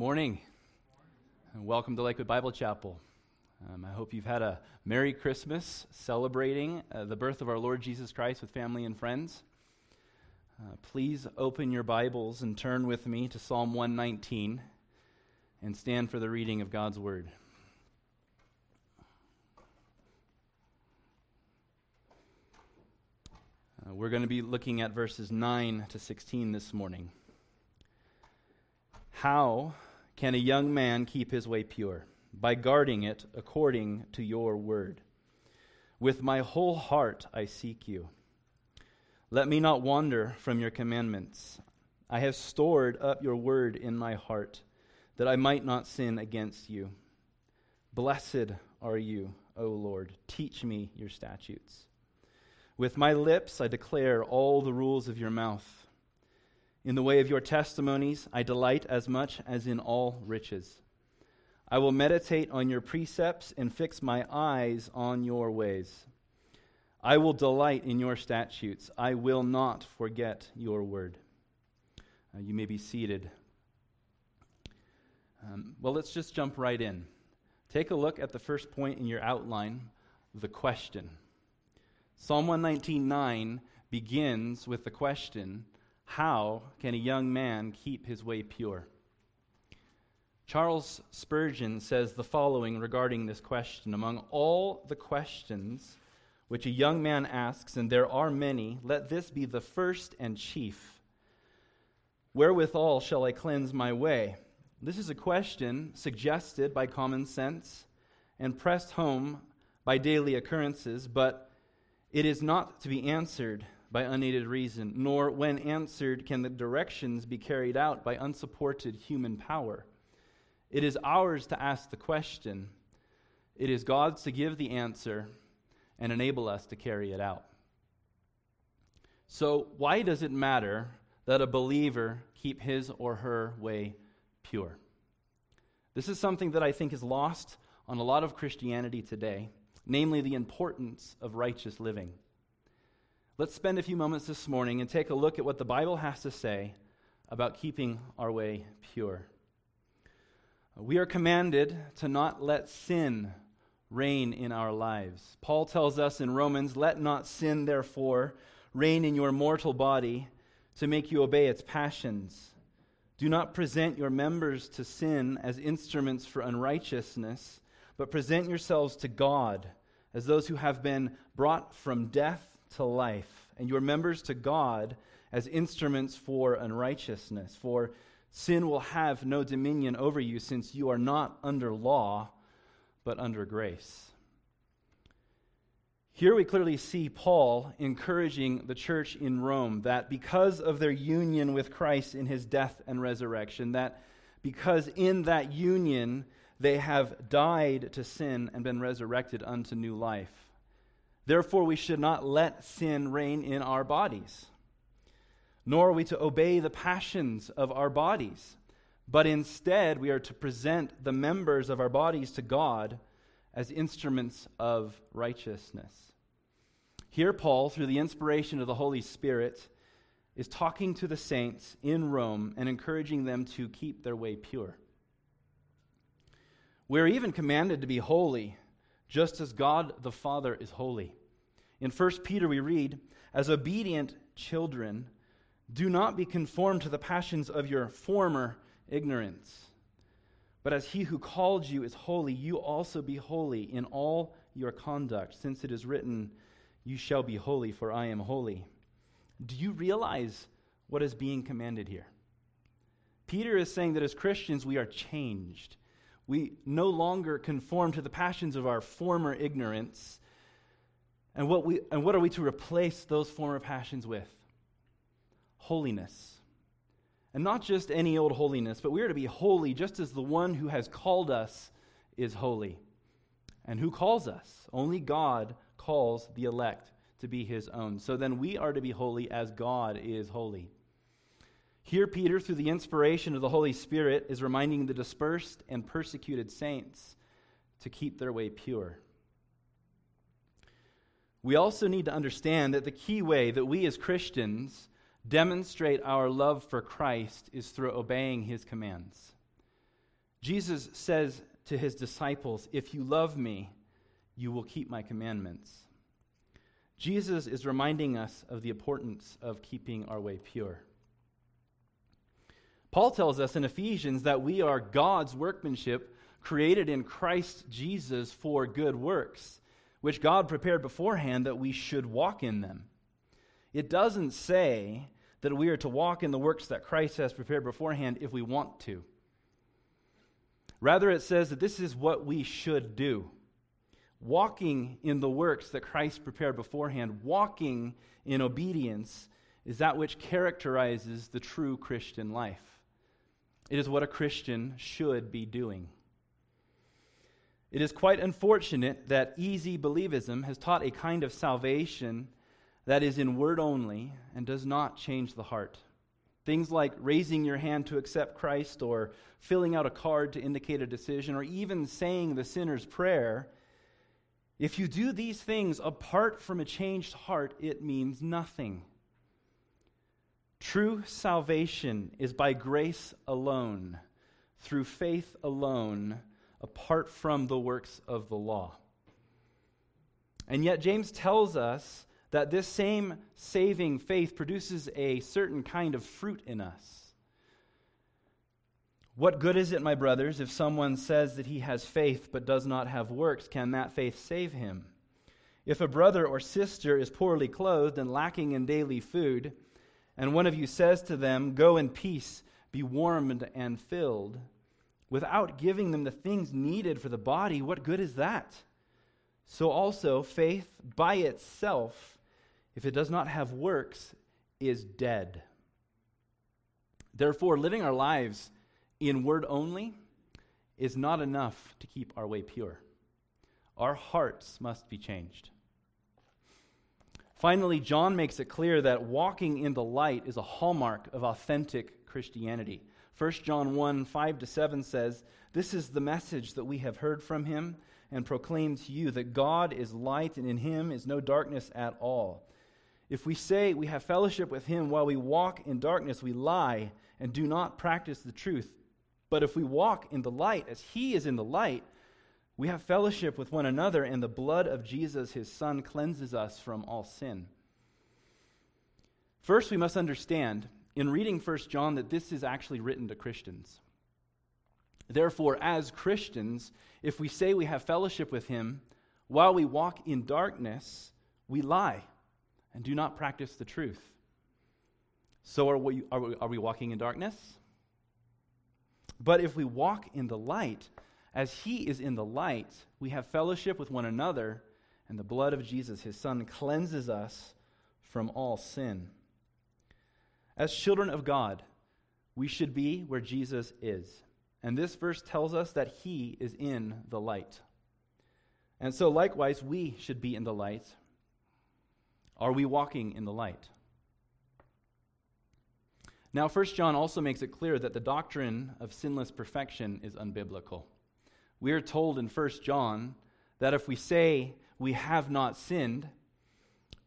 morning, and welcome to Lakewood Bible Chapel. Um, I hope you've had a Merry Christmas celebrating uh, the birth of our Lord Jesus Christ with family and friends. Uh, please open your Bibles and turn with me to Psalm 119 and stand for the reading of God's Word. Uh, we're going to be looking at verses 9 to 16 this morning. How can a young man keep his way pure? By guarding it according to your word. With my whole heart I seek you. Let me not wander from your commandments. I have stored up your word in my heart, that I might not sin against you. Blessed are you, O Lord. Teach me your statutes. With my lips I declare all the rules of your mouth. In the way of your testimonies, I delight as much as in all riches. I will meditate on your precepts and fix my eyes on your ways. I will delight in your statutes. I will not forget your word. Uh, you may be seated. Um, well, let's just jump right in. Take a look at the first point in your outline the question. Psalm 119.9 begins with the question how can a young man keep his way pure? Charles Spurgeon says the following regarding this question Among all the questions which a young man asks, and there are many, let this be the first and chief Wherewithal shall I cleanse my way? This is a question suggested by common sense and pressed home by daily occurrences, but it is not to be answered by unaided reason, nor, when answered, can the directions be carried out by unsupported human power. It is ours to ask the question, it is God's to give the answer and enable us to carry it out. So, why does it matter that a believer keep his or her way pure? This is something that I think is lost on a lot of Christianity today, namely the importance of righteous living. Let's spend a few moments this morning and take a look at what the Bible has to say about keeping our way pure. We are commanded to not let sin reign in our lives. Paul tells us in Romans, Let not sin, therefore, reign in your mortal body to make you obey its passions. Do not present your members to sin as instruments for unrighteousness, but present yourselves to God as those who have been brought from death to life, and your members to God as instruments for unrighteousness. For sin will have no dominion over you, since you are not under law, but under grace. Here we clearly see Paul encouraging the church in Rome that because of their union with Christ in his death and resurrection, that because in that union they have died to sin and been resurrected unto new life. Therefore, we should not let sin reign in our bodies, nor are we to obey the passions of our bodies, but instead we are to present the members of our bodies to God as instruments of righteousness. Here, Paul, through the inspiration of the Holy Spirit, is talking to the saints in Rome and encouraging them to keep their way pure. We're even commanded to be holy, just as God the Father is holy. In 1 Peter, we read, As obedient children, do not be conformed to the passions of your former ignorance. But as he who called you is holy, you also be holy in all your conduct, since it is written, You shall be holy, for I am holy. Do you realize what is being commanded here? Peter is saying that as Christians, we are changed. We no longer conform to the passions of our former ignorance and what, we, and what are we to replace those former passions with? Holiness. And not just any old holiness, but we are to be holy just as the one who has called us is holy. And who calls us? Only God calls the elect to be his own. So then we are to be holy as God is holy. Here, Peter, through the inspiration of the Holy Spirit, is reminding the dispersed and persecuted saints to keep their way pure. We also need to understand that the key way that we as Christians demonstrate our love for Christ is through obeying his commands. Jesus says to his disciples, If you love me, you will keep my commandments. Jesus is reminding us of the importance of keeping our way pure. Paul tells us in Ephesians that we are God's workmanship created in Christ Jesus for good works, which God prepared beforehand that we should walk in them. It doesn't say that we are to walk in the works that Christ has prepared beforehand if we want to. Rather, it says that this is what we should do. Walking in the works that Christ prepared beforehand, walking in obedience, is that which characterizes the true Christian life. It is what a Christian should be doing. It is quite unfortunate that easy believism has taught a kind of salvation that is in word only and does not change the heart. Things like raising your hand to accept Christ, or filling out a card to indicate a decision, or even saying the sinner's prayer. If you do these things apart from a changed heart, it means nothing. True salvation is by grace alone, through faith alone, apart from the works of the law. And yet, James tells us that this same saving faith produces a certain kind of fruit in us. What good is it, my brothers, if someone says that he has faith but does not have works? Can that faith save him? If a brother or sister is poorly clothed and lacking in daily food, and one of you says to them, Go in peace, be warmed and filled, without giving them the things needed for the body, what good is that? So also, faith by itself if it does not have works, is dead. Therefore, living our lives in word only is not enough to keep our way pure. Our hearts must be changed. Finally, John makes it clear that walking in the light is a hallmark of authentic Christianity. 1 John 1 5 to 7 says, This is the message that we have heard from him and proclaimed to you that God is light and in him is no darkness at all. If we say we have fellowship with him while we walk in darkness, we lie and do not practice the truth. But if we walk in the light as he is in the light, we have fellowship with one another, and the blood of Jesus, his son, cleanses us from all sin. First, we must understand in reading 1 John that this is actually written to Christians. Therefore, as Christians, if we say we have fellowship with him while we walk in darkness, we lie and do not practice the truth. So are we, are we, are we walking in darkness? But if we walk in the light, as he is in the light, we have fellowship with one another, and the blood of Jesus, his son, cleanses us from all sin. As children of God, we should be where Jesus is. And this verse tells us that he is in the light. And so, likewise, we should be in the light are we walking in the light? Now, 1 John also makes it clear that the doctrine of sinless perfection is unbiblical. We are told in 1 John that if we say we have not sinned,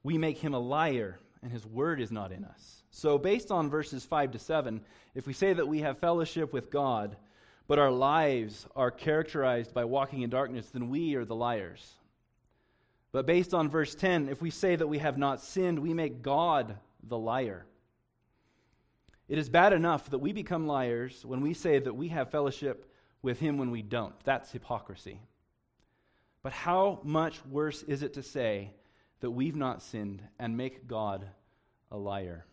we make him a liar and his word is not in us. So, based on verses 5 to 7, if we say that we have fellowship with God, but our lives are characterized by walking in darkness, then we are the liars. But based on verse 10, if we say that we have not sinned, we make God the liar. It is bad enough that we become liars when we say that we have fellowship with Him when we don't. That's hypocrisy. But how much worse is it to say that we've not sinned and make God a liar?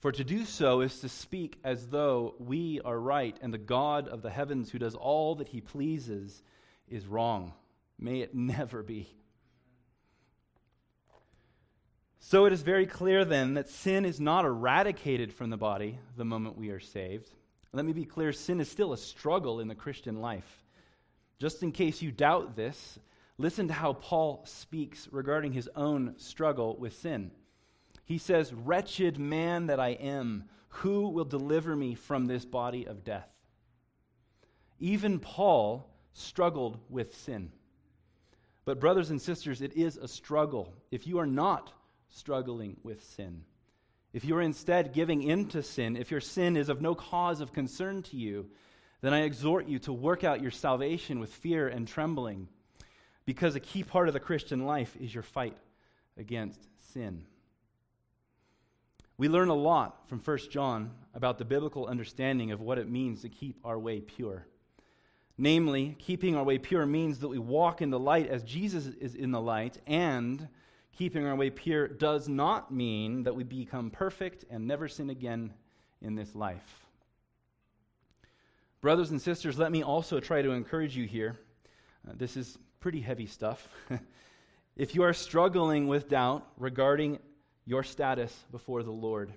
For to do so is to speak as though we are right and the God of the heavens, who does all that He pleases, is wrong. May it never be. So it is very clear then that sin is not eradicated from the body the moment we are saved. Let me be clear sin is still a struggle in the Christian life. Just in case you doubt this, listen to how Paul speaks regarding his own struggle with sin. He says, Wretched man that I am, who will deliver me from this body of death? Even Paul struggled with sin. But, brothers and sisters, it is a struggle. If you are not struggling with sin. If you are instead giving in to sin, if your sin is of no cause of concern to you, then I exhort you to work out your salvation with fear and trembling, because a key part of the Christian life is your fight against sin. We learn a lot from 1 John about the biblical understanding of what it means to keep our way pure. Namely, keeping our way pure means that we walk in the light as Jesus is in the light, and keeping our way pure does not mean that we become perfect and never sin again in this life. Brothers and sisters, let me also try to encourage you here. Uh, this is pretty heavy stuff. if you are struggling with doubt regarding your status before the Lord,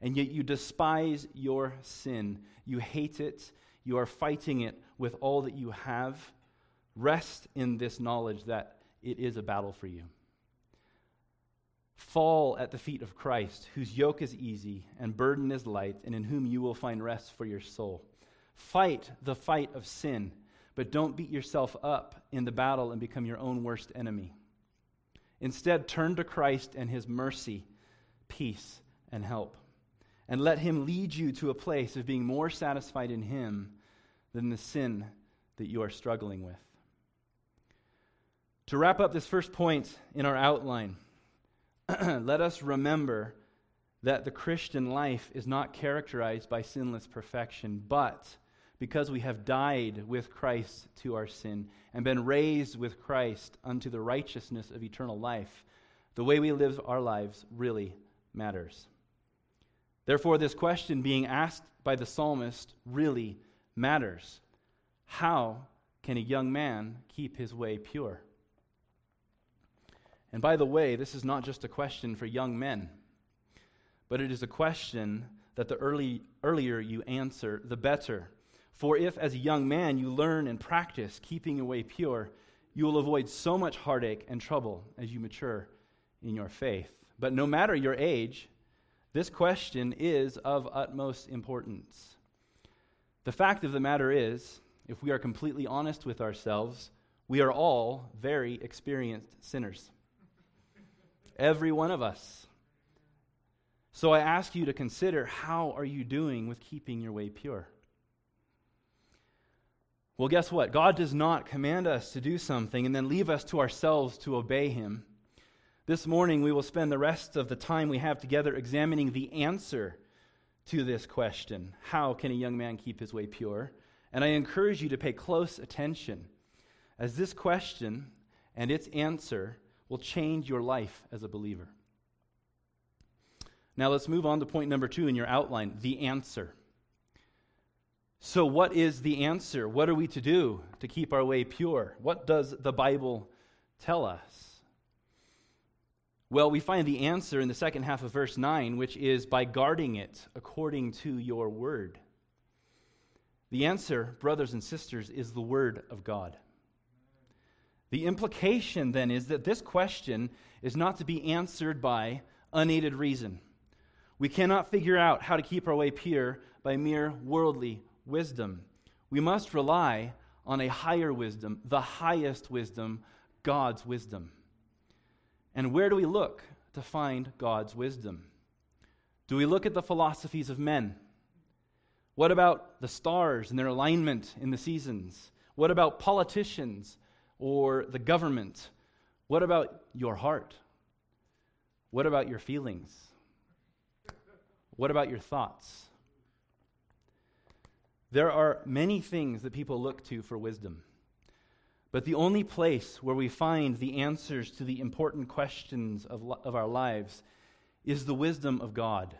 and yet you despise your sin, you hate it, you are fighting it with all that you have, rest in this knowledge that it is a battle for you. Fall at the feet of Christ, whose yoke is easy and burden is light, and in whom you will find rest for your soul. Fight the fight of sin, but don't beat yourself up in the battle and become your own worst enemy. Instead, turn to Christ and his mercy, peace, and help. And let him lead you to a place of being more satisfied in him than the sin that you are struggling with. To wrap up this first point in our outline, let us remember that the Christian life is not characterized by sinless perfection, but because we have died with Christ to our sin and been raised with Christ unto the righteousness of eternal life, the way we live our lives really matters. Therefore, this question being asked by the psalmist really matters. How can a young man keep his way pure? And by the way, this is not just a question for young men, but it is a question that the early, earlier you answer, the better. For if, as a young man, you learn and practice keeping your way pure, you will avoid so much heartache and trouble as you mature in your faith. But no matter your age, this question is of utmost importance. The fact of the matter is, if we are completely honest with ourselves, we are all very experienced sinners. Every one of us. So I ask you to consider how are you doing with keeping your way pure? Well, guess what? God does not command us to do something and then leave us to ourselves to obey Him. This morning, we will spend the rest of the time we have together examining the answer to this question How can a young man keep his way pure? And I encourage you to pay close attention, as this question and its answer will change your life as a believer. Now let's move on to point number two in your outline the answer. So, what is the answer? What are we to do to keep our way pure? What does the Bible tell us? Well, we find the answer in the second half of verse 9, which is by guarding it according to your word. The answer, brothers and sisters, is the word of God. The implication then is that this question is not to be answered by unaided reason. We cannot figure out how to keep our way pure by mere worldly wisdom. We must rely on a higher wisdom, the highest wisdom, God's wisdom. And where do we look to find God's wisdom? Do we look at the philosophies of men? What about the stars and their alignment in the seasons? What about politicians or the government? What about your heart? What about your feelings? What about your thoughts? There are many things that people look to for wisdom. But the only place where we find the answers to the important questions of, of our lives is the wisdom of God,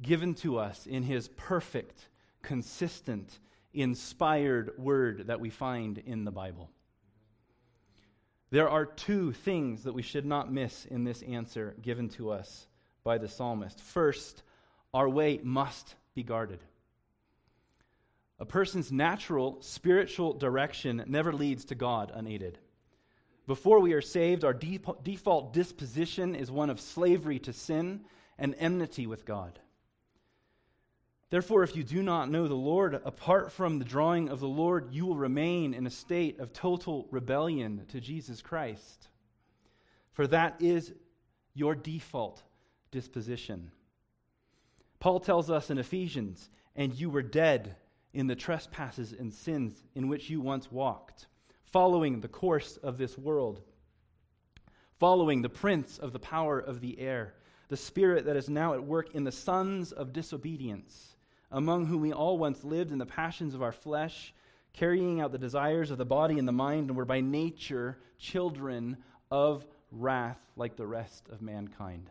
given to us in His perfect, consistent, inspired word that we find in the Bible. There are two things that we should not miss in this answer given to us by the psalmist. First, our way must be guarded. A person's natural spiritual direction never leads to God unaided. Before we are saved, our de- default disposition is one of slavery to sin and enmity with God. Therefore, if you do not know the Lord, apart from the drawing of the Lord, you will remain in a state of total rebellion to Jesus Christ. For that is your default disposition. Paul tells us in Ephesians, and you were dead in the trespasses and sins in which you once walked, following the course of this world, following the prince of the power of the air, the spirit that is now at work in the sons of disobedience, among whom we all once lived in the passions of our flesh, carrying out the desires of the body and the mind, and were by nature children of wrath like the rest of mankind.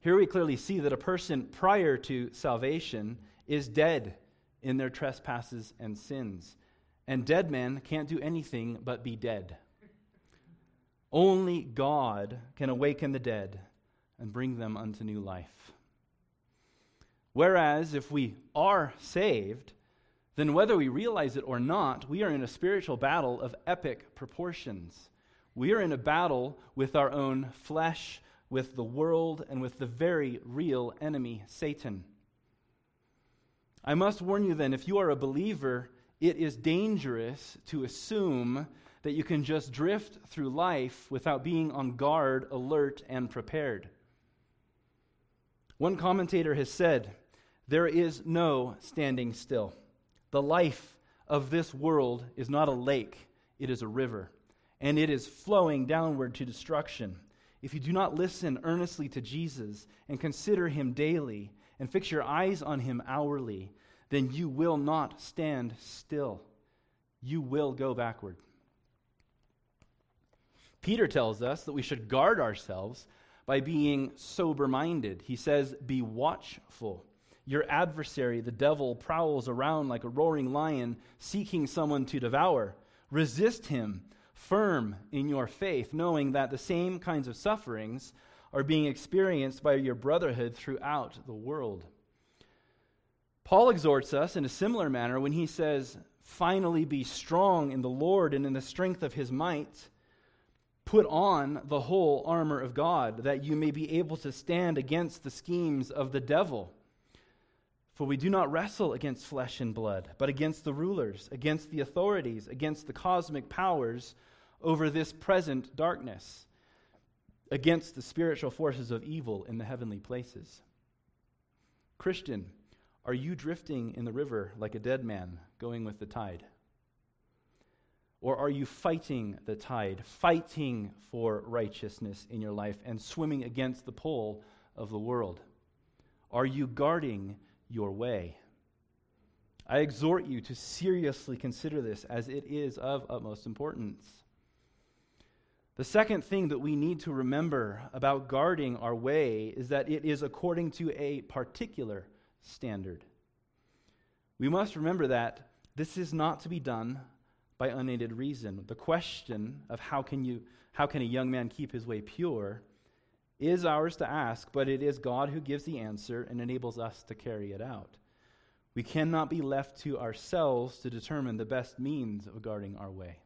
Here we clearly see that a person prior to salvation is dead in their trespasses and sins. And dead men can't do anything but be dead. Only God can awaken the dead and bring them unto new life. Whereas, if we are saved, then whether we realize it or not, we are in a spiritual battle of epic proportions. We are in a battle with our own flesh, with the world, and with the very real enemy, Satan. I must warn you then, if you are a believer, it is dangerous to assume that you can just drift through life without being on guard, alert, and prepared. One commentator has said, There is no standing still. The life of this world is not a lake, it is a river and it is flowing downward to destruction. If you do not listen earnestly to Jesus and consider him daily and fix your eyes on him hourly, then you will not stand still. You will go backward. Peter tells us that we should guard ourselves by being sober minded. He says, Be watchful. Your adversary, the devil, prowls around like a roaring lion, seeking someone to devour. Resist him firm in your faith, knowing that the same kinds of sufferings are being experienced by your brotherhood throughout the world. Paul exhorts us in a similar manner when he says, Finally, be strong in the Lord and in the strength of his might. Put on the whole armor of God, that you may be able to stand against the schemes of the devil. For we do not wrestle against flesh and blood, but against the rulers, against the authorities, against the cosmic powers over this present darkness, against the spiritual forces of evil in the heavenly places. Christian, are you drifting in the river like a dead man going with the tide? Or are you fighting the tide, fighting for righteousness in your life, and swimming against the pull of the world? Are you guarding your way. I exhort you to seriously consider this as it is of utmost importance. The second thing that we need to remember about guarding our way is that it is according to a particular standard. We must remember that this is not to be done by unaided reason. The question of how can, you, how can a young man keep his way pure is ours to ask, but it is God who gives the answer and enables us to carry it out. We cannot be left to ourselves to determine the best means of guarding our way.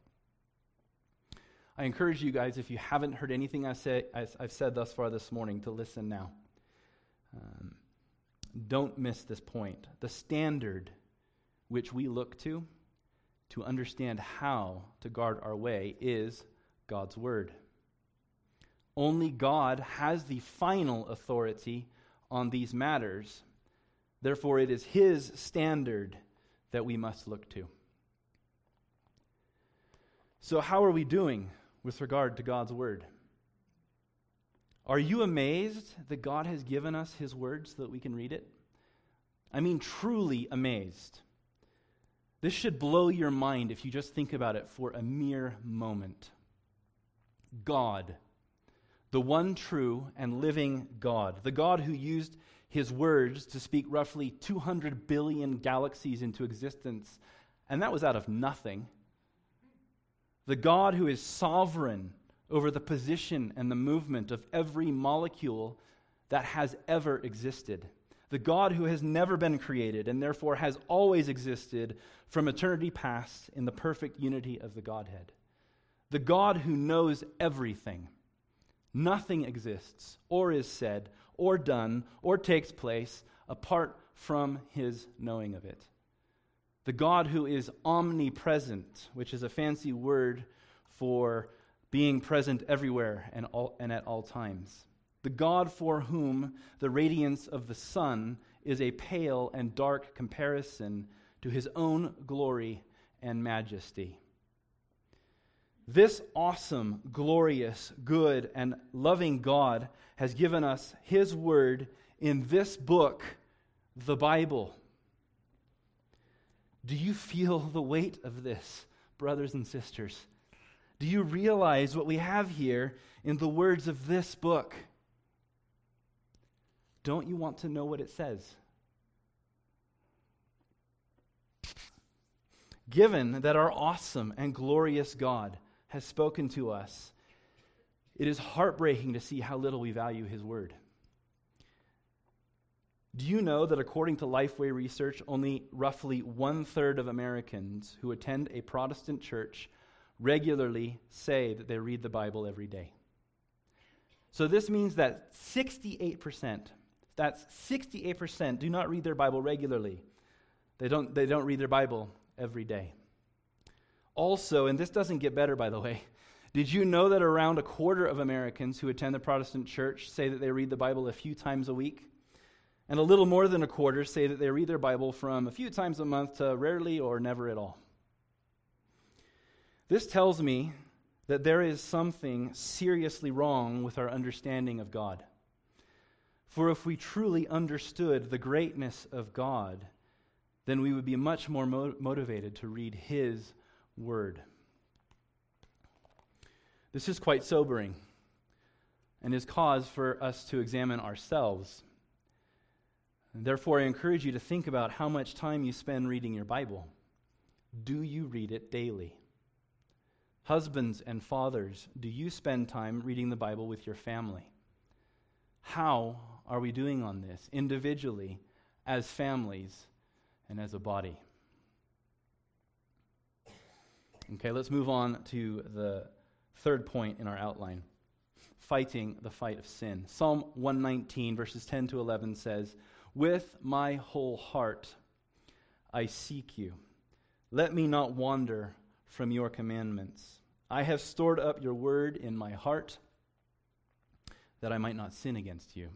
I encourage you guys, if you haven't heard anything I say, I've said thus far this morning, to listen now. Um, don't miss this point. The standard which we look to to understand how to guard our way is God's Word. Only God has the final authority on these matters. Therefore, it is His standard that we must look to. So, how are we doing with regard to God's Word? Are you amazed that God has given us His Word so that we can read it? I mean, truly amazed. This should blow your mind if you just think about it for a mere moment. God the one true and living God, the God who used his words to speak roughly 200 billion galaxies into existence, and that was out of nothing. The God who is sovereign over the position and the movement of every molecule that has ever existed. The God who has never been created and therefore has always existed from eternity past in the perfect unity of the Godhead. The God who knows everything Nothing exists, or is said, or done, or takes place apart from his knowing of it. The God who is omnipresent, which is a fancy word for being present everywhere and, all, and at all times. The God for whom the radiance of the sun is a pale and dark comparison to his own glory and majesty. This awesome, glorious, good, and loving God has given us his word in this book, the Bible. Do you feel the weight of this, brothers and sisters? Do you realize what we have here in the words of this book? Don't you want to know what it says? Given that our awesome and glorious God has spoken to us, it is heartbreaking to see how little we value His Word. Do you know that according to Lifeway research, only roughly one third of Americans who attend a Protestant church regularly say that they read the Bible every day? So this means that 68%, that's 68% do not read their Bible regularly. They don't, they don't read their Bible every day. Also, and this doesn't get better, by the way, did you know that around a quarter of Americans who attend the Protestant church say that they read the Bible a few times a week? And a little more than a quarter say that they read their Bible from a few times a month to rarely or never at all. This tells me that there is something seriously wrong with our understanding of God. For if we truly understood the greatness of God, then we would be much more mo- motivated to read His Word. This is quite sobering and is cause for us to examine ourselves and therefore, I encourage you to think about how much time you spend reading your Bible. Do you read it daily? Husbands and fathers, do you spend time reading the Bible with your family? How are we doing on this individually, as families, and as a body? Okay, let's move on to the third point in our outline fighting the fight of sin. Psalm 119, verses 10 to 11 says, with my whole heart I seek you. Let me not wander from your commandments. I have stored up your word in my heart that I might not sin against you.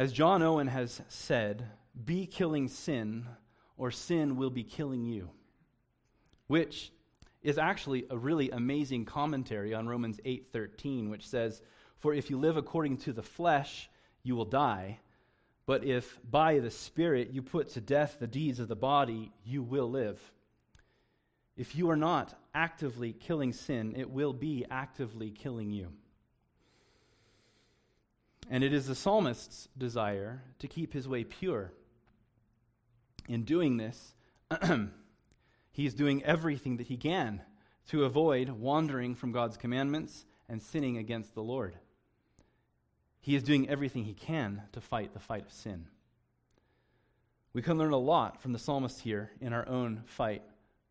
As John Owen has said, be killing sin, or sin will be killing you. Which is actually a really amazing commentary on Romans 8:13, which says, "For if you live according to the flesh, you will die." But if by the Spirit you put to death the deeds of the body, you will live. If you are not actively killing sin, it will be actively killing you. And it is the psalmist's desire to keep his way pure. In doing this, he is doing everything that he can to avoid wandering from God's commandments and sinning against the Lord. He is doing everything he can to fight the fight of sin. We can learn a lot from the psalmist here in our own fight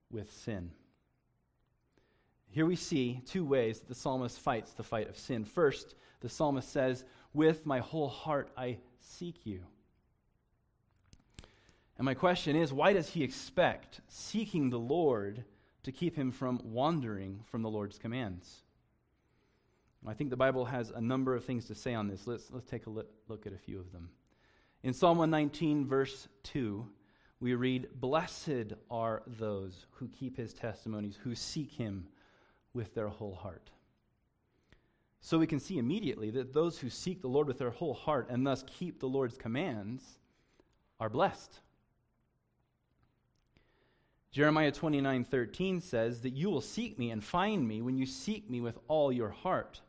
with sin. Here we see two ways that the psalmist fights the fight of sin. First, the psalmist says, With my whole heart I seek you. And my question is, why does he expect seeking the Lord to keep him from wandering from the Lord's commands? I think the Bible has a number of things to say on this. Let's, let's take a look at a few of them. In Psalm 119, verse 2, we read, Blessed are those who keep his testimonies, who seek him with their whole heart. So we can see immediately that those who seek the Lord with their whole heart and thus keep the Lord's commands are blessed. Jeremiah 29 13 says that you will seek me and find me when you seek me with all your heart.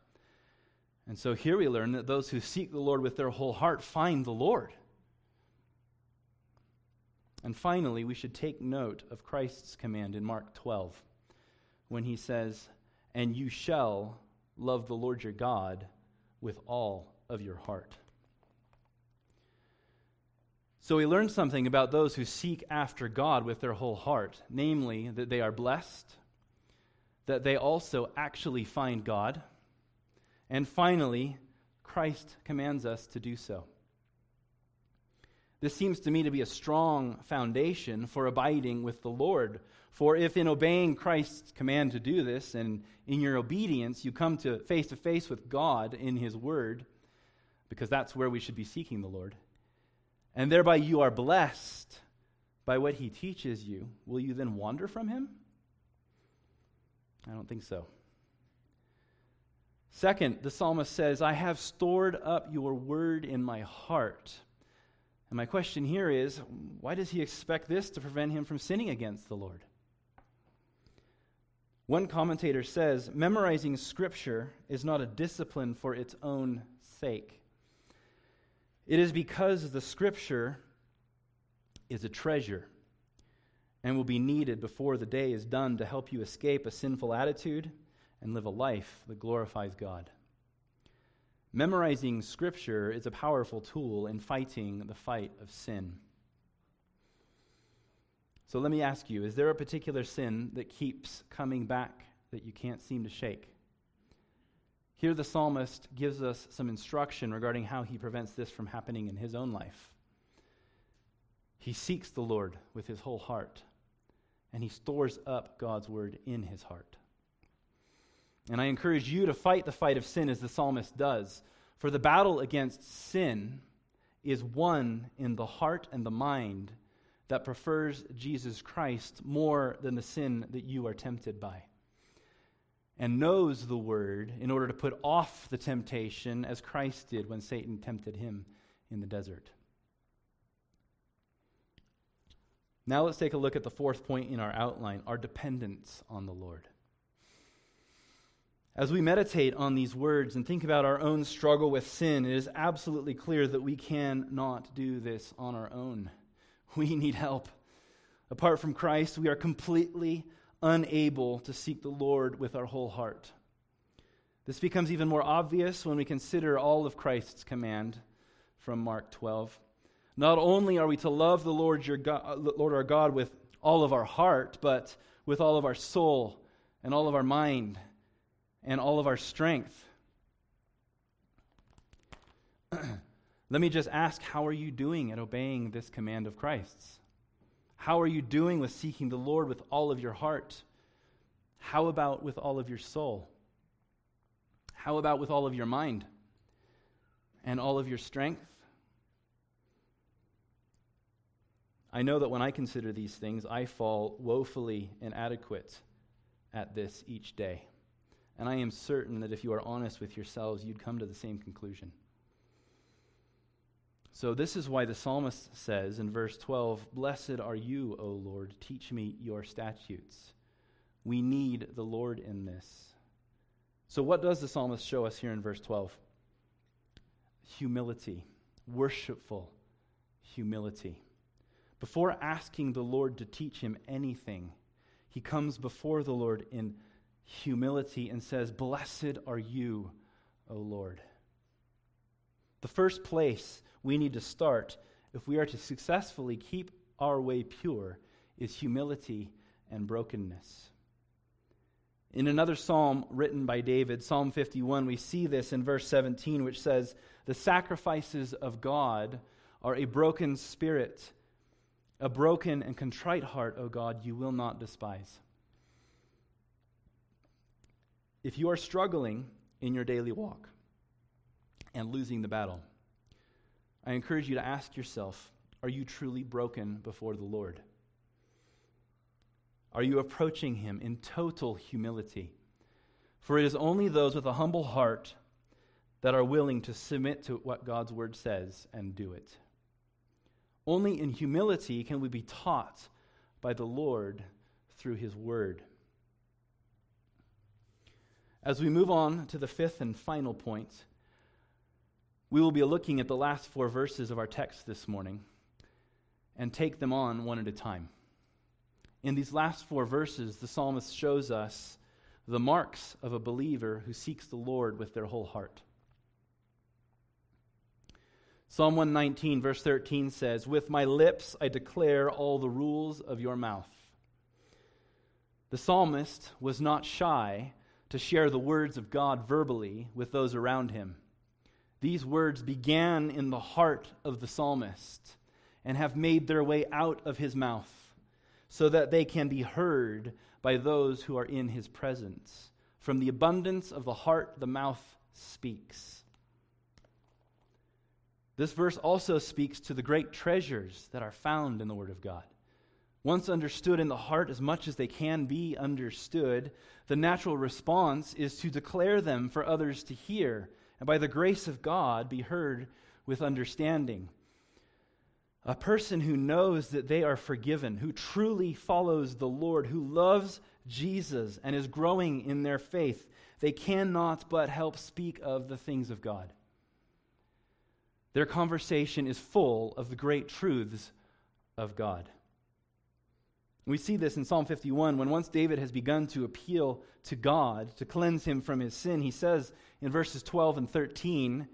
And so here we learn that those who seek the Lord with their whole heart find the Lord. And finally, we should take note of Christ's command in Mark 12 when he says, And you shall love the Lord your God with all of your heart. So we learn something about those who seek after God with their whole heart, namely that they are blessed, that they also actually find God and finally, Christ commands us to do so. This seems to me to be a strong foundation for abiding with the Lord. For if in obeying Christ's command to do this and in your obedience you come to face to face with God in his word, because that's where we should be seeking the Lord, and thereby you are blessed by what he teaches you, will you then wander from him? I don't think so. Second, the psalmist says, I have stored up your word in my heart. And my question here is why does he expect this to prevent him from sinning against the Lord? One commentator says, memorizing scripture is not a discipline for its own sake. It is because the scripture is a treasure and will be needed before the day is done to help you escape a sinful attitude and live a life that glorifies God. Memorizing Scripture is a powerful tool in fighting the fight of sin. So let me ask you is there a particular sin that keeps coming back that you can't seem to shake? Here, the psalmist gives us some instruction regarding how he prevents this from happening in his own life. He seeks the Lord with his whole heart, and he stores up God's word in his heart. And I encourage you to fight the fight of sin as the psalmist does. For the battle against sin is won in the heart and the mind that prefers Jesus Christ more than the sin that you are tempted by. And knows the word in order to put off the temptation as Christ did when Satan tempted him in the desert. Now let's take a look at the fourth point in our outline our dependence on the Lord. As we meditate on these words and think about our own struggle with sin, it is absolutely clear that we cannot do this on our own. We need help. Apart from Christ, we are completely unable to seek the Lord with our whole heart. This becomes even more obvious when we consider all of Christ's command from Mark 12. Not only are we to love the Lord, your God, Lord our God with all of our heart, but with all of our soul and all of our mind and all of our strength. Let me just ask how are you doing at obeying this command of Christ's? How are you doing with seeking the Lord with all of your heart? How about with all of your soul? How about with all of your mind and all of your strength? I know that when I consider these things, I fall woefully inadequate at this each day. And I am certain that if you are honest with yourselves, you'd come to the same conclusion. So, this is why the psalmist says in verse 12 Blessed are you, O Lord, teach me your statutes. We need the Lord in this. So, what does the psalmist show us here in verse 12? Humility, worshipful humility. Before asking the Lord to teach him anything, he comes before the Lord in humility and says, Blessed are you, O Lord. The first place we need to start if we are to successfully keep our way pure is humility and brokenness. In another psalm written by David, Psalm 51, we see this in verse 17, which says, The sacrifices of God are a broken spirit a broken and contrite heart, O God, you will not despise. If you are struggling in your daily walk and losing the battle, I encourage you to ask yourself are you truly broken before the Lord? Are you approaching Him in total humility? For it is only those with a humble heart that are willing to submit to what God's Word says and do it. Only in humility can we be taught by the Lord through his word. As we move on to the fifth and final point, we will be looking at the last four verses of our text this morning and take them on one at a time. In these last four verses, the psalmist shows us the marks of a believer who seeks the Lord with their whole heart. Psalm 119, verse 13 says, With my lips I declare all the rules of your mouth. The psalmist was not shy to share the words of God verbally with those around him. These words began in the heart of the psalmist and have made their way out of his mouth so that they can be heard by those who are in his presence. From the abundance of the heart, the mouth speaks. This verse also speaks to the great treasures that are found in the Word of God. Once understood in the heart as much as they can be understood, the natural response is to declare them for others to hear, and by the grace of God be heard with understanding. A person who knows that they are forgiven, who truly follows the Lord, who loves Jesus and is growing in their faith, they cannot but help speak of the things of God. Their conversation is full of the great truths of God. We see this in Psalm 51 when once David has begun to appeal to God to cleanse him from his sin, he says in verses 12 and 13,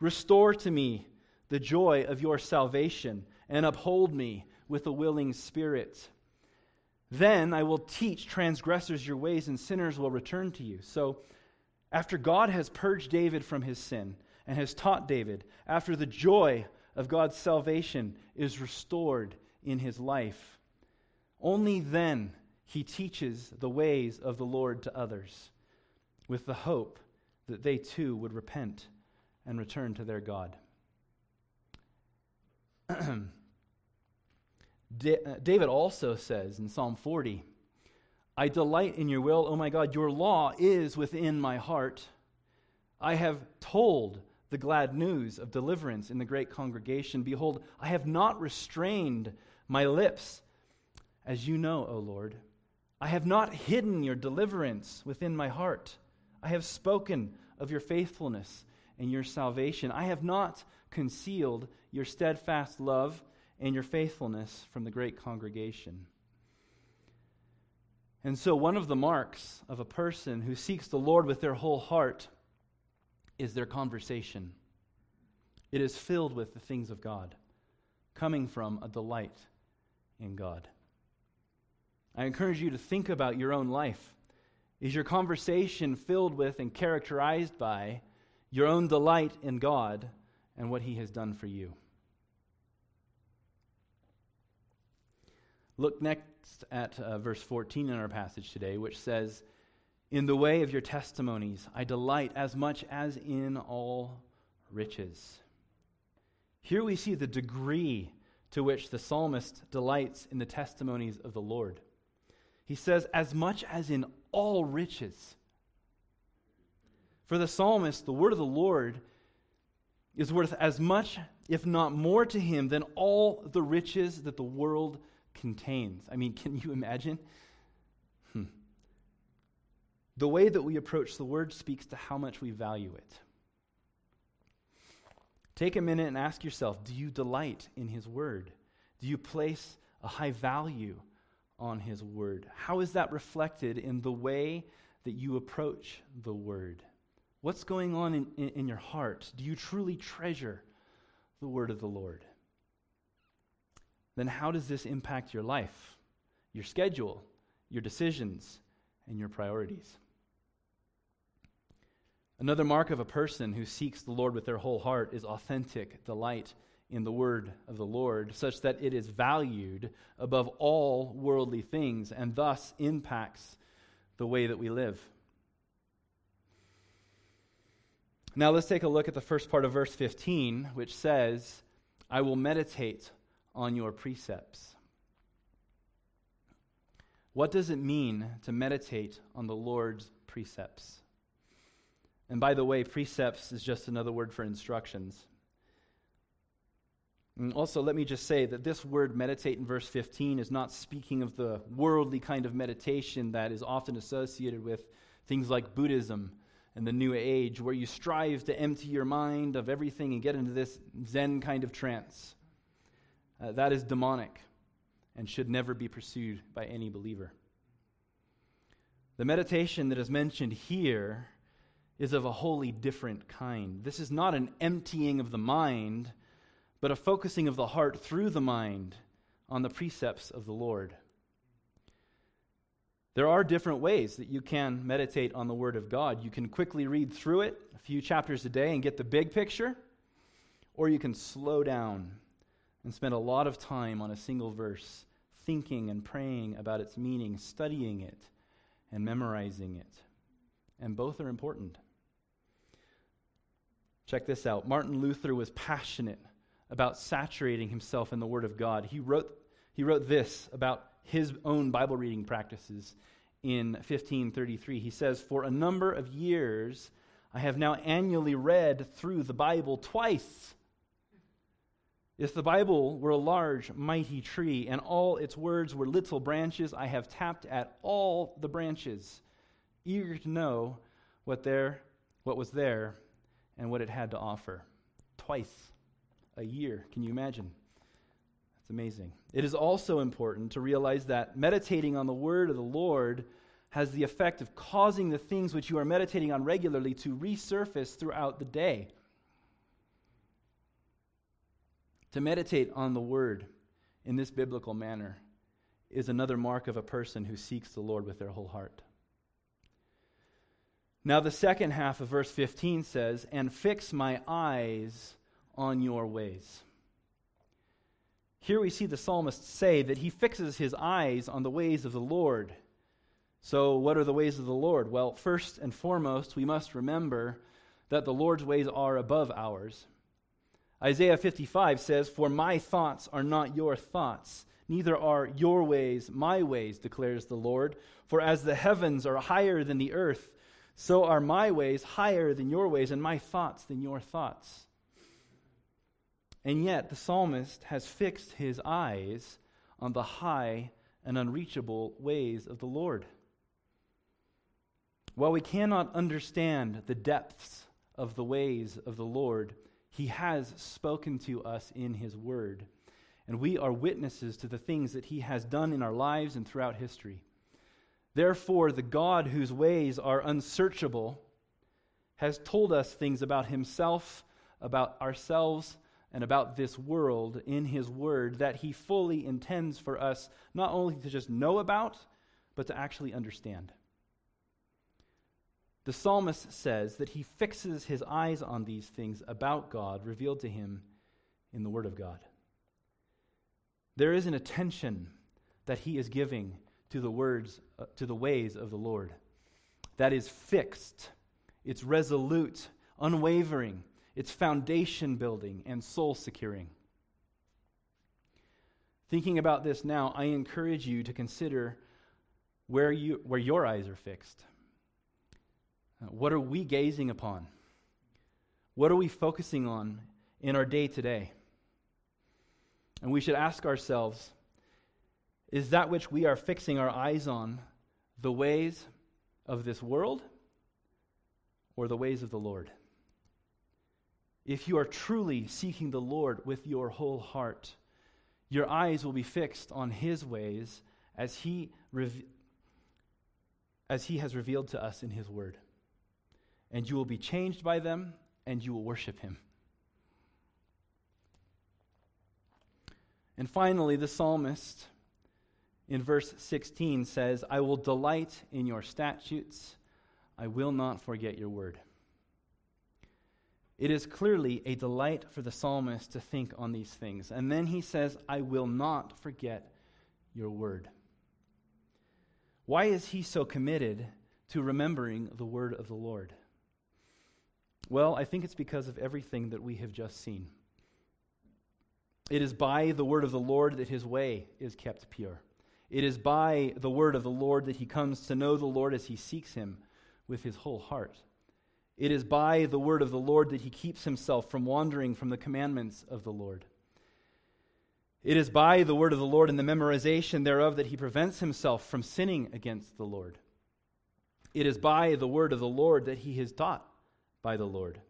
Restore to me the joy of your salvation and uphold me with a willing spirit. Then I will teach transgressors your ways, and sinners will return to you. So, after God has purged David from his sin and has taught David, after the joy of God's salvation is restored in his life, only then he teaches the ways of the Lord to others with the hope that they too would repent and return to their God. Uh, David also says in Psalm 40, I delight in your will, O my God, your law is within my heart. I have told the glad news of deliverance in the great congregation. Behold, I have not restrained my lips, as you know, O Lord. I have not hidden your deliverance within my heart. I have spoken of your faithfulness and your salvation. I have not concealed your steadfast love and your faithfulness from the great congregation. And so, one of the marks of a person who seeks the Lord with their whole heart is their conversation. It is filled with the things of God, coming from a delight in God. I encourage you to think about your own life. Is your conversation filled with and characterized by your own delight in God and what He has done for you? Look next at uh, verse 14 in our passage today, which says, In the way of your testimonies I delight as much as in all riches. Here we see the degree to which the psalmist delights in the testimonies of the Lord. He says, As much as in all riches. For the psalmist, the word of the Lord is worth as much, if not more, to him than all the riches that the world contains. I mean, can you imagine? Hmm. The way that we approach the word speaks to how much we value it. Take a minute and ask yourself do you delight in his word? Do you place a high value on his word? How is that reflected in the way that you approach the word? What's going on in, in, in your heart? Do you truly treasure the word of the Lord? then how does this impact your life, your schedule, your decisions, and your priorities? Another mark of a person who seeks the Lord with their whole heart is authentic delight in the word of the Lord, such that it is valued above all worldly things and thus impacts the way that we live. Now let's take a look at the first part of verse 15, which says, I will meditate on your precepts. What does it mean to meditate on the Lord's precepts? And by the way, precepts is just another word for instructions. And also, let me just say that this word meditate in verse 15 is not speaking of the worldly kind of meditation that is often associated with things like Buddhism and the New Age, where you strive to empty your mind of everything and get into this Zen kind of trance. Uh, that is demonic and should never be pursued by any believer. The meditation that is mentioned here is of a wholly different kind. This is not an emptying of the mind, but a focusing of the heart through the mind on the precepts of the Lord. There are different ways that you can meditate on the Word of God. You can quickly read through it, a few chapters a day, and get the big picture, or you can slow down and spend a lot of time on a single verse, thinking and praying about its meaning, studying it, and memorizing it. And both are important. Check this out. Martin Luther was passionate about saturating himself in the Word of God. He wrote, he wrote this about his own Bible reading practices in 1533. He says, For a number of years, I have now annually read through the Bible twice. If the Bible were a large, mighty tree, and all its words were little branches, I have tapped at all the branches, eager to know what, there, what was there and what it had to offer. Twice a year. Can you imagine? That's amazing. It is also important to realize that meditating on the word of the Lord has the effect of causing the things which you are meditating on regularly to resurface throughout the day. To meditate on the word in this biblical manner is another mark of a person who seeks the Lord with their whole heart. Now, the second half of verse 15 says, And fix my eyes on your ways. Here we see the psalmist say that he fixes his eyes on the ways of the Lord. So, what are the ways of the Lord? Well, first and foremost, we must remember that the Lord's ways are above ours. Isaiah 55 says, For my thoughts are not your thoughts, neither are your ways my ways, declares the Lord. For as the heavens are higher than the earth, so are my ways higher than your ways, and my thoughts than your thoughts. And yet, the psalmist has fixed his eyes on the high and unreachable ways of the Lord. While we cannot understand the depths of the ways of the Lord, he has spoken to us in his word. And we are witnesses to the things that he has done in our lives and throughout history. Therefore, the God whose ways are unsearchable has told us things about himself, about ourselves, and about this world in his word that he fully intends for us not only to just know about, but to actually understand. The psalmist says that he fixes his eyes on these things about God revealed to him in the Word of God. There is an attention that he is giving to the words, uh, to the ways of the Lord. That is fixed, it's resolute, unwavering, it's foundation building and soul securing. Thinking about this now, I encourage you to consider where, you, where your eyes are fixed. Uh, what are we gazing upon? What are we focusing on in our day to day? And we should ask ourselves is that which we are fixing our eyes on the ways of this world or the ways of the Lord? If you are truly seeking the Lord with your whole heart, your eyes will be fixed on His ways as He, as he has revealed to us in His Word. And you will be changed by them, and you will worship Him. And finally, the psalmist in verse 16 says, I will delight in your statutes, I will not forget your word. It is clearly a delight for the psalmist to think on these things. And then he says, I will not forget your word. Why is he so committed to remembering the word of the Lord? Well, I think it's because of everything that we have just seen. It is by the word of the Lord that his way is kept pure. It is by the word of the Lord that he comes to know the Lord as he seeks him with his whole heart. It is by the word of the Lord that he keeps himself from wandering from the commandments of the Lord. It is by the word of the Lord and the memorization thereof that he prevents himself from sinning against the Lord. It is by the word of the Lord that he is taught by the Lord.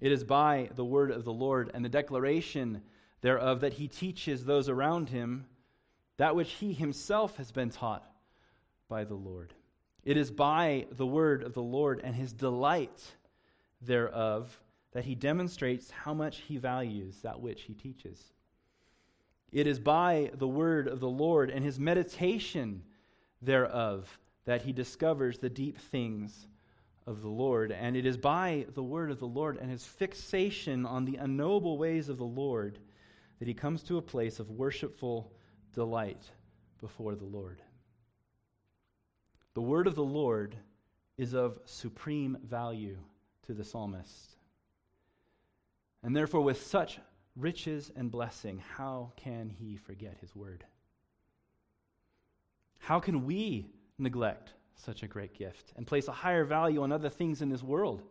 It is by the word of the Lord and the declaration thereof that he teaches those around him that which he himself has been taught by the Lord. It is by the word of the Lord and his delight thereof that he demonstrates how much he values that which he teaches. It is by the word of the Lord and his meditation thereof that he discovers the deep things of the Lord. And it is by the word of the Lord and his fixation on the unknowable ways of the Lord that he comes to a place of worshipful delight before the Lord. The word of the Lord is of supreme value to the psalmist. And therefore, with such riches and blessing, how can he forget his word? How can we neglect such a great gift and place a higher value on other things in this world?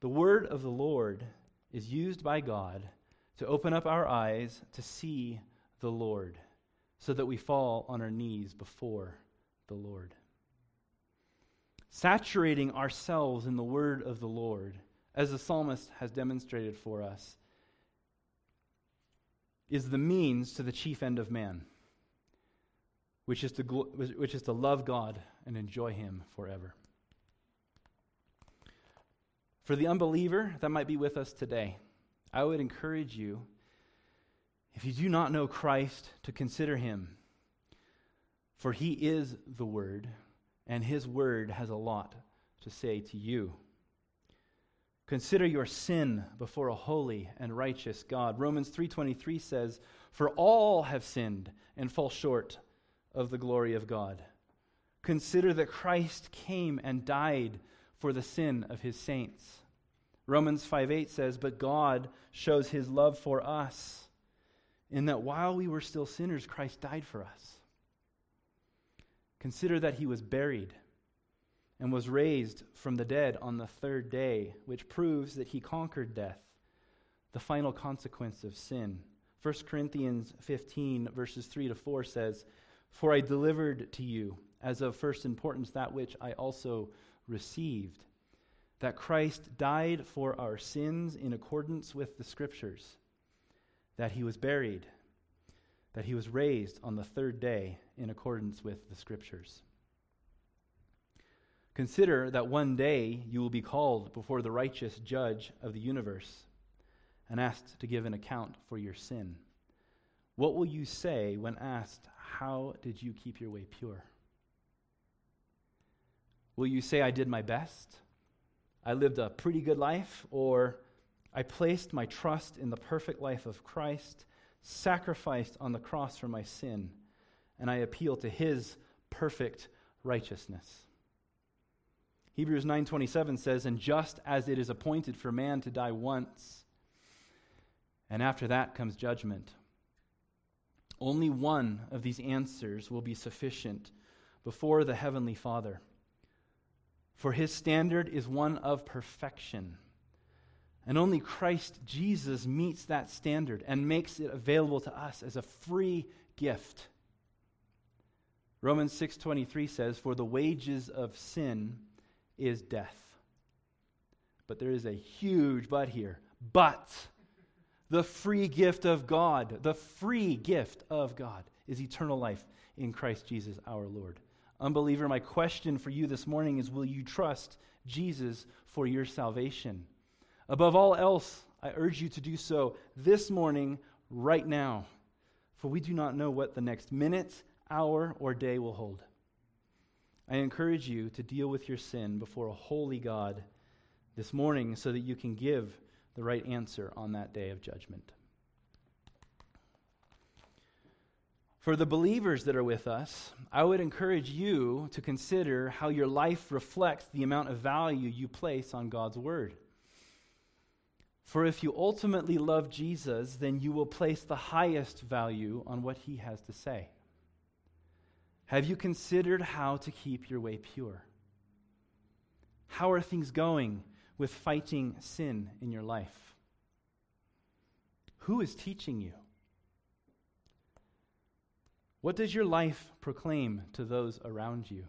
The word of the Lord is used by God to open up our eyes to see the Lord so that we fall on our knees before the Lord. Saturating ourselves in the word of the Lord, as the psalmist has demonstrated for us, is the means to the chief end of man, which is to, which is to love God and enjoy Him forever. For the unbeliever that might be with us today, I would encourage you, if you do not know Christ, to consider Him. For He is the Word, and His Word has a lot to say to you. Consider your sin before a holy and righteous God. Romans 3:23 says, "For all have sinned and fall short of the glory of God." Consider that Christ came and died for the sin of his saints. Romans 5:8 says, "But God shows his love for us in that while we were still sinners, Christ died for us." Consider that he was buried and was raised from the dead on the third day, which proves that he conquered death, the final consequence of sin. 1 Corinthians 15, verses 3 to 4 says, For I delivered to you, as of first importance, that which I also received, that Christ died for our sins in accordance with the Scriptures, that he was buried, that he was raised on the third day in accordance with the Scriptures Consider that one day you will be called before the righteous judge of the universe and asked to give an account for your sin. What will you say when asked, How did you keep your way pure? Will you say, I did my best? I lived a pretty good life? Or I placed my trust in the perfect life of Christ, sacrificed on the cross for my sin, and I appeal to his perfect righteousness? Hebrews 9:27 says, "And just as it is appointed for man to die once, and after that comes judgment." Only one of these answers will be sufficient before the heavenly Father. For his standard is one of perfection. And only Christ Jesus meets that standard and makes it available to us as a free gift. Romans 6:23 says, "For the wages of sin is death. But there is a huge but here. But the free gift of God, the free gift of God is eternal life in Christ Jesus our Lord. Unbeliever, my question for you this morning is will you trust Jesus for your salvation? Above all else, I urge you to do so this morning, right now, for we do not know what the next minute, hour, or day will hold. I encourage you to deal with your sin before a holy God this morning so that you can give the right answer on that day of judgment. For the believers that are with us, I would encourage you to consider how your life reflects the amount of value you place on God's Word. For if you ultimately love Jesus, then you will place the highest value on what he has to say. Have you considered how to keep your way pure? How are things going with fighting sin in your life? Who is teaching you? What does your life proclaim to those around you?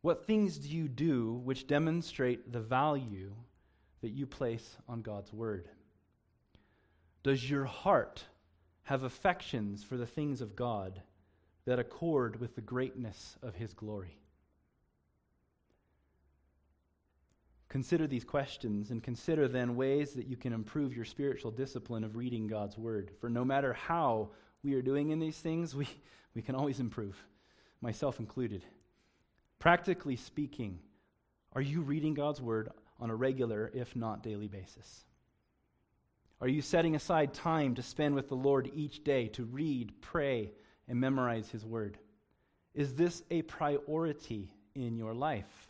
What things do you do which demonstrate the value that you place on God's Word? Does your heart have affections for the things of God that accord with the greatness of his glory? Consider these questions and consider then ways that you can improve your spiritual discipline of reading God's Word. For no matter how we are doing in these things, we, we can always improve, myself included. Practically speaking, are you reading God's Word on a regular, if not daily basis? Are you setting aside time to spend with the Lord each day to read, pray, and memorize His Word? Is this a priority in your life?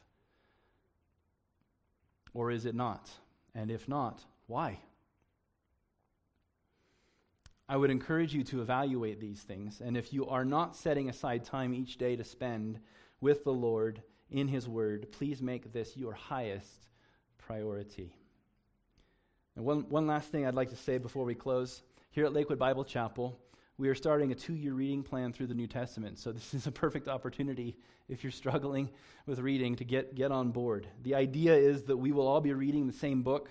Or is it not? And if not, why? I would encourage you to evaluate these things. And if you are not setting aside time each day to spend with the Lord in His Word, please make this your highest priority. And one, one last thing I'd like to say before we close. Here at Lakewood Bible Chapel, we are starting a two year reading plan through the New Testament. So, this is a perfect opportunity if you're struggling with reading to get, get on board. The idea is that we will all be reading the same book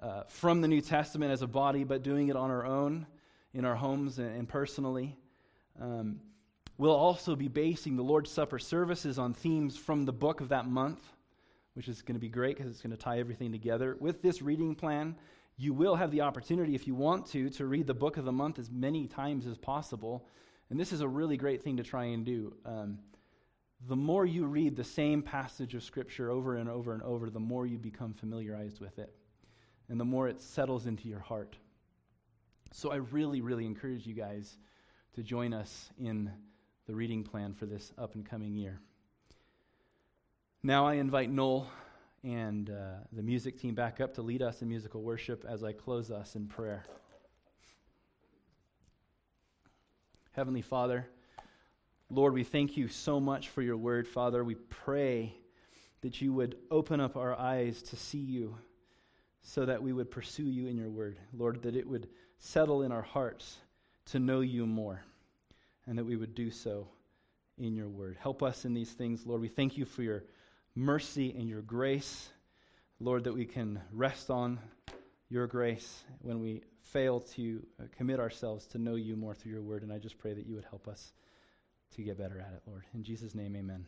uh, from the New Testament as a body, but doing it on our own in our homes and, and personally. Um, we'll also be basing the Lord's Supper services on themes from the book of that month, which is going to be great because it's going to tie everything together. With this reading plan, you will have the opportunity, if you want to, to read the book of the month as many times as possible. And this is a really great thing to try and do. Um, the more you read the same passage of Scripture over and over and over, the more you become familiarized with it, and the more it settles into your heart. So I really, really encourage you guys to join us in the reading plan for this up and coming year. Now I invite Noel and uh, the music team back up to lead us in musical worship as I close us in prayer. Heavenly Father, Lord, we thank you so much for your word, Father. We pray that you would open up our eyes to see you so that we would pursue you in your word. Lord, that it would settle in our hearts to know you more and that we would do so in your word. Help us in these things, Lord. We thank you for your mercy and your grace, Lord, that we can rest on your grace when we fail to uh, commit ourselves to know you more through your word. And I just pray that you would help us to get better at it, Lord. In Jesus' name, amen.